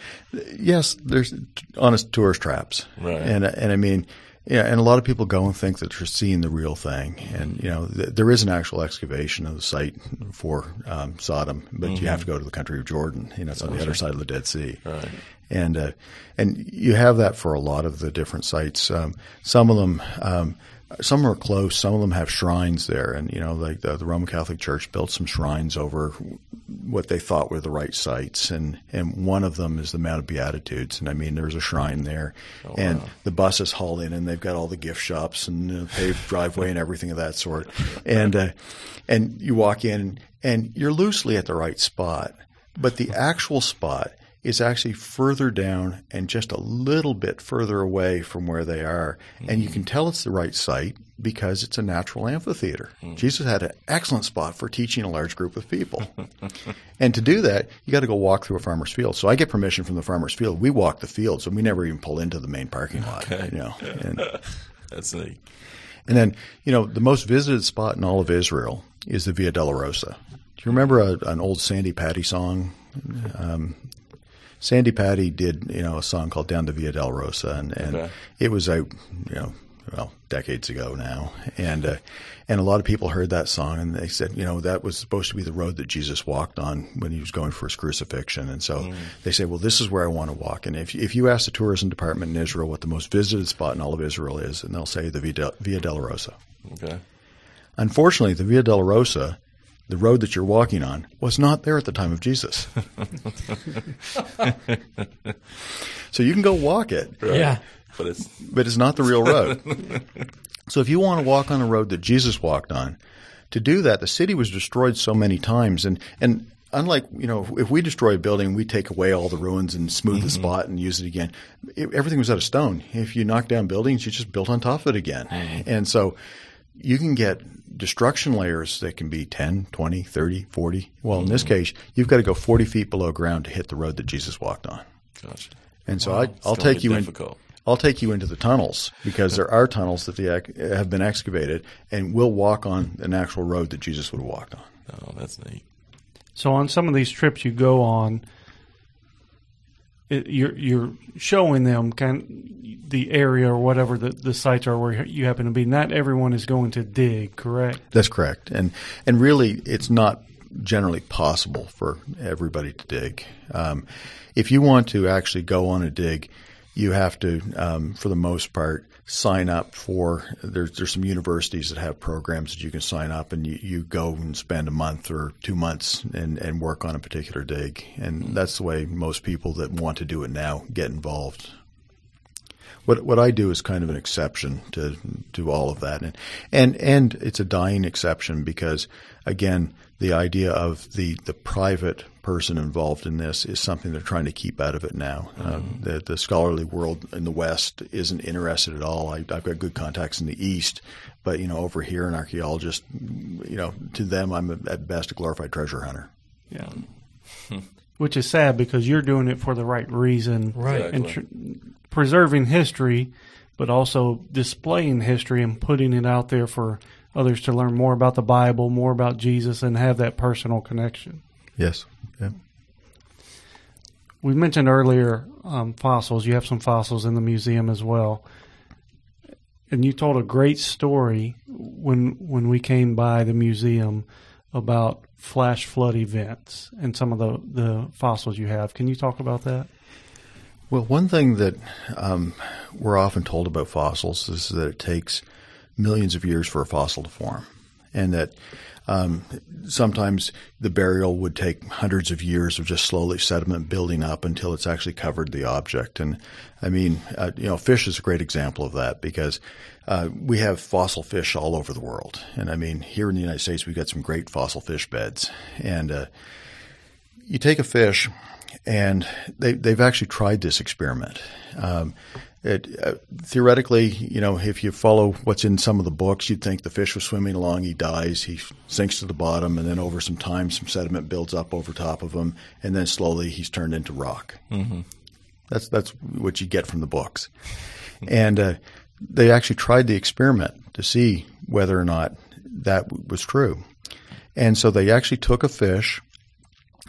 yes, there's honest tourist traps. Right. And, and I mean, yeah, and a lot of people go and think that they're seeing the real thing, and you know th- there is an actual excavation of the site for um, Sodom, but you have to go to the country of Jordan. You know, it's on the other side of the Dead Sea, Right. and uh, and you have that for a lot of the different sites. Um, some of them. Um, some are close. Some of them have shrines there, and you know, like the, the Roman Catholic Church built some shrines over what they thought were the right sites, and and one of them is the Mount of Beatitudes, and I mean, there's a shrine there, and the buses haul in, and they've got all the gift shops and uh, paved driveway and everything of that sort, and uh, and you walk in, and you're loosely at the right spot, but the actual spot is actually further down and just a little bit further away from where they are. And you can tell it's the right site because it's a natural amphitheater. Jesus had an excellent spot for teaching a large group of people. and to do that, you got to go walk through a farmer's field. So I get permission from the farmer's field. We walk the fields and we never even pull into the main parking lot. You know, and, That's neat. and then, you know, the most visited spot in all of Israel is the Via Dolorosa. Do you remember a, an old Sandi Patty song? Um, Sandi Patty did, you know, a song called "Down the Via Dolorosa," and, and Okay. it was out, you know, well, decades ago now, and uh, and a lot of people heard that song, and they said, you know, that was supposed to be the road that Jesus walked on when he was going for his crucifixion, and so they say, well, this is where I want to walk, and if if you ask the tourism department in Israel what the most visited spot in all of Israel is, and they'll say the Via, Del- Via Dolorosa. Okay. Unfortunately, the Via Dolorosa, the road that you're walking on, was not there at the time of Jesus. so you can go walk it, Yeah. But it's but it's not the real road. so if you want to walk on a road that Jesus walked on, to do that, the city was destroyed so many times, and and unlike you know, if we destroy a building, we take away all the ruins and smooth the mm-hmm. spot and use it again. It, everything was out of stone. If you knock down buildings, you just built on top of it again, and so you can get destruction layers that can be 10, 20, 30, 40. Well, in this hmm. case, you've got to go 40 feet below ground to hit the road that Jesus walked on. gosh. And so I, I'll take you difficult. in. I'll take you into the tunnels because there are tunnels that the, have been excavated, and we'll walk on an actual road that Jesus would have walked on. Oh, that's neat. So on some of these trips you go on, it, you're you're showing them kind the area or whatever the, the sites are where you happen to be. Not everyone is going to dig, correct? That's correct, and and really, it's not generally possible for everybody to dig. Um, if you want to actually go on a dig, you have to, um, for the most part, sign up for. There's there's some universities that have programs that you can sign up, and you, you go and spend a month or two months and and work on a particular dig, and hmm. that's the way most people that want to do it now get involved. What what I do is kind of an exception to to all of that, and and and it's a dying exception because again, the idea of the the private person involved in this is something they're trying to keep out of it now. Um, the the scholarly world in the West isn't interested at all. I, I've got good contacts in the East, but you know over here, an archaeologist, you know, to them, I'm at best a glorified treasure hunter. Yeah. Which is sad because you're doing it for the right reason, Right. And tr- preserving history, but also displaying history and putting it out there for others to learn more about the Bible, more about Jesus, and have that personal connection. Yes. We mentioned earlier um, fossils. You have some fossils in the museum as well, and you told a great story when when we came by the museum about flash flood events and some of the the fossils you have. Can you talk about that? Well, one thing that um, we're often told about fossils is that it takes millions of years for a fossil to form, and that Um, sometimes the burial would take hundreds of years of just slowly sediment building up until it's actually covered the object. And I mean, uh, you know, fish is a great example of that because uh, we have fossil fish all over the world. And I mean, here in the United States, we've got some great fossil fish beds. And uh, you take a fish, and they, they've actually tried this experiment. Um, it, uh, theoretically, you know, if you follow what's in some of the books, you'd think the fish was swimming along, he dies, he sinks to the bottom, and then over some time, some sediment builds up over top of him, and then slowly he's turned into rock. Mm-hmm. That's that's what you get from the books, and uh, they actually tried the experiment to see whether or not that was true, and so they actually took a fish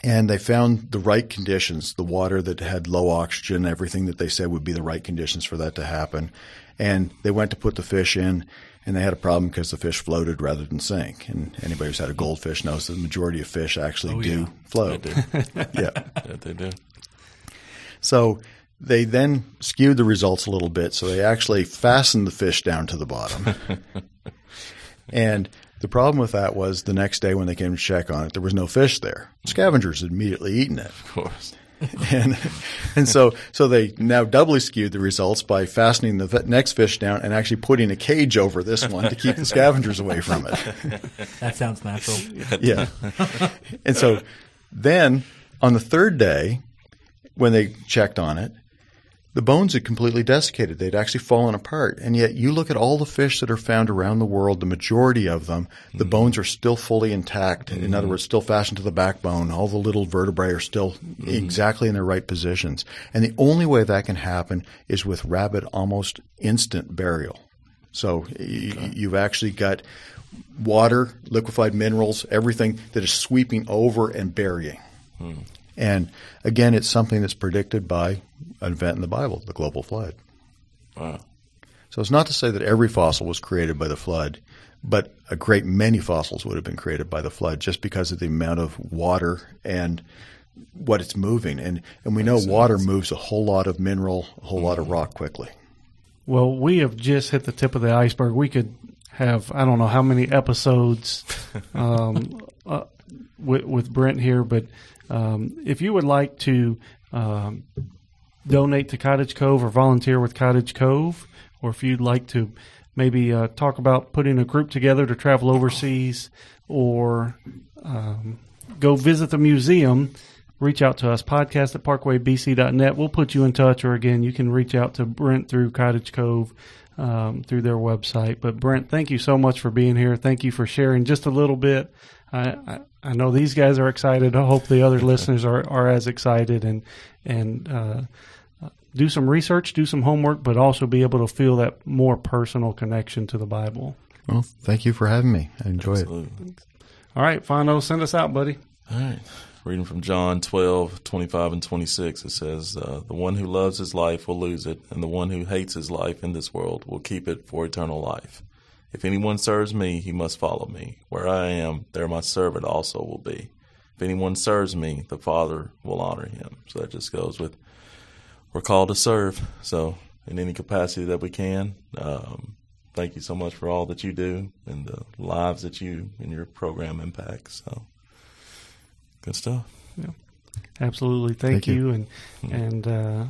and they found the right conditions, the water that had low oxygen, everything that they said would be the right conditions for that to happen. And they went to put the fish in, and they had a problem because the fish floated rather than sink. And anybody who's had a goldfish knows that the majority of fish actually Oh, do yeah. float. Do. yeah. yeah, they do. So they then skewed the results a little bit. So they actually fastened the fish down to the bottom. and the problem with that was the next day when they came to check on it, there was no fish there. Scavengers had immediately eaten it. Of course. and and so so they now doubly skewed the results by fastening the next fish down and actually putting a cage over this one to keep the scavengers away from it. That sounds natural. yeah. And so then on the third day, when they checked on it, the bones had completely desiccated. They'd actually fallen apart. And yet you look at all the fish that are found around the world, the majority of them, the mm-hmm. bones are still fully intact. In other mm-hmm. words, still fastened to the backbone. All the little vertebrae are still mm-hmm. exactly in their right positions. And the only way that can happen is with rapid, almost instant burial. So y- you've actually got water, liquefied minerals, everything that is sweeping over and burying. Hmm. And again, it's something that's predicted by an event in the Bible, the global flood. Wow. So it's not to say that every fossil was created by the flood, but a great many fossils would have been created by the flood just because of the amount of water and what it's moving. And and we know water moves a whole lot of mineral, a whole lot of rock quickly. Well, we have just hit the tip of the iceberg. We could have I don't know how many episodes um, uh, with, with Brent here, but um, if you would like to um, donate to Cottage Cove or volunteer with Cottage Cove, or if you'd like to maybe uh, talk about putting a group together to travel overseas or um, go visit the museum, reach out to us, podcast at parkwaybc.net. We'll put you in touch, or again, you can reach out to Brent through Cottage Cove um, through their website. But Brent, thank you so much for being here. Thank you for sharing just a little bit. I, I know these guys are excited. I hope the other listeners are, are as excited and and uh, do some research, do some homework, but also be able to feel that more personal connection to the Bible. Well, thank you for having me. I enjoy it. All right, Fondo, send us out, buddy. All right. Reading from John 12, 25 and 26, it says, uh, The one who loves his life will lose it, and the one who hates his life in this world will keep it for eternal life. If anyone serves me, he must follow me. Where I am, there my servant also will be. If anyone serves me, the Father will honor him. So that just goes with we're called to serve. So in any capacity that we can, um, thank you so much for all that you do and the lives that you and your program impact. So good stuff. Yeah, Absolutely, thank, Thank you. you. and and uh,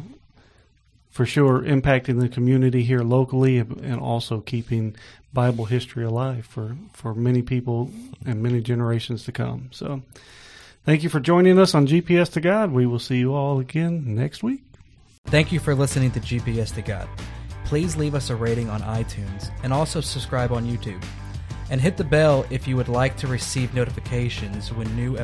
for sure impacting the community here locally, and also keeping Bible history alive for for many people and many generations to come. So, thank you for joining us on GPS to God. We will see you all again next week. Thank you for listening to GPS to God. Please leave us a rating on iTunes and also subscribe on YouTube. And hit the bell if you would like to receive notifications when new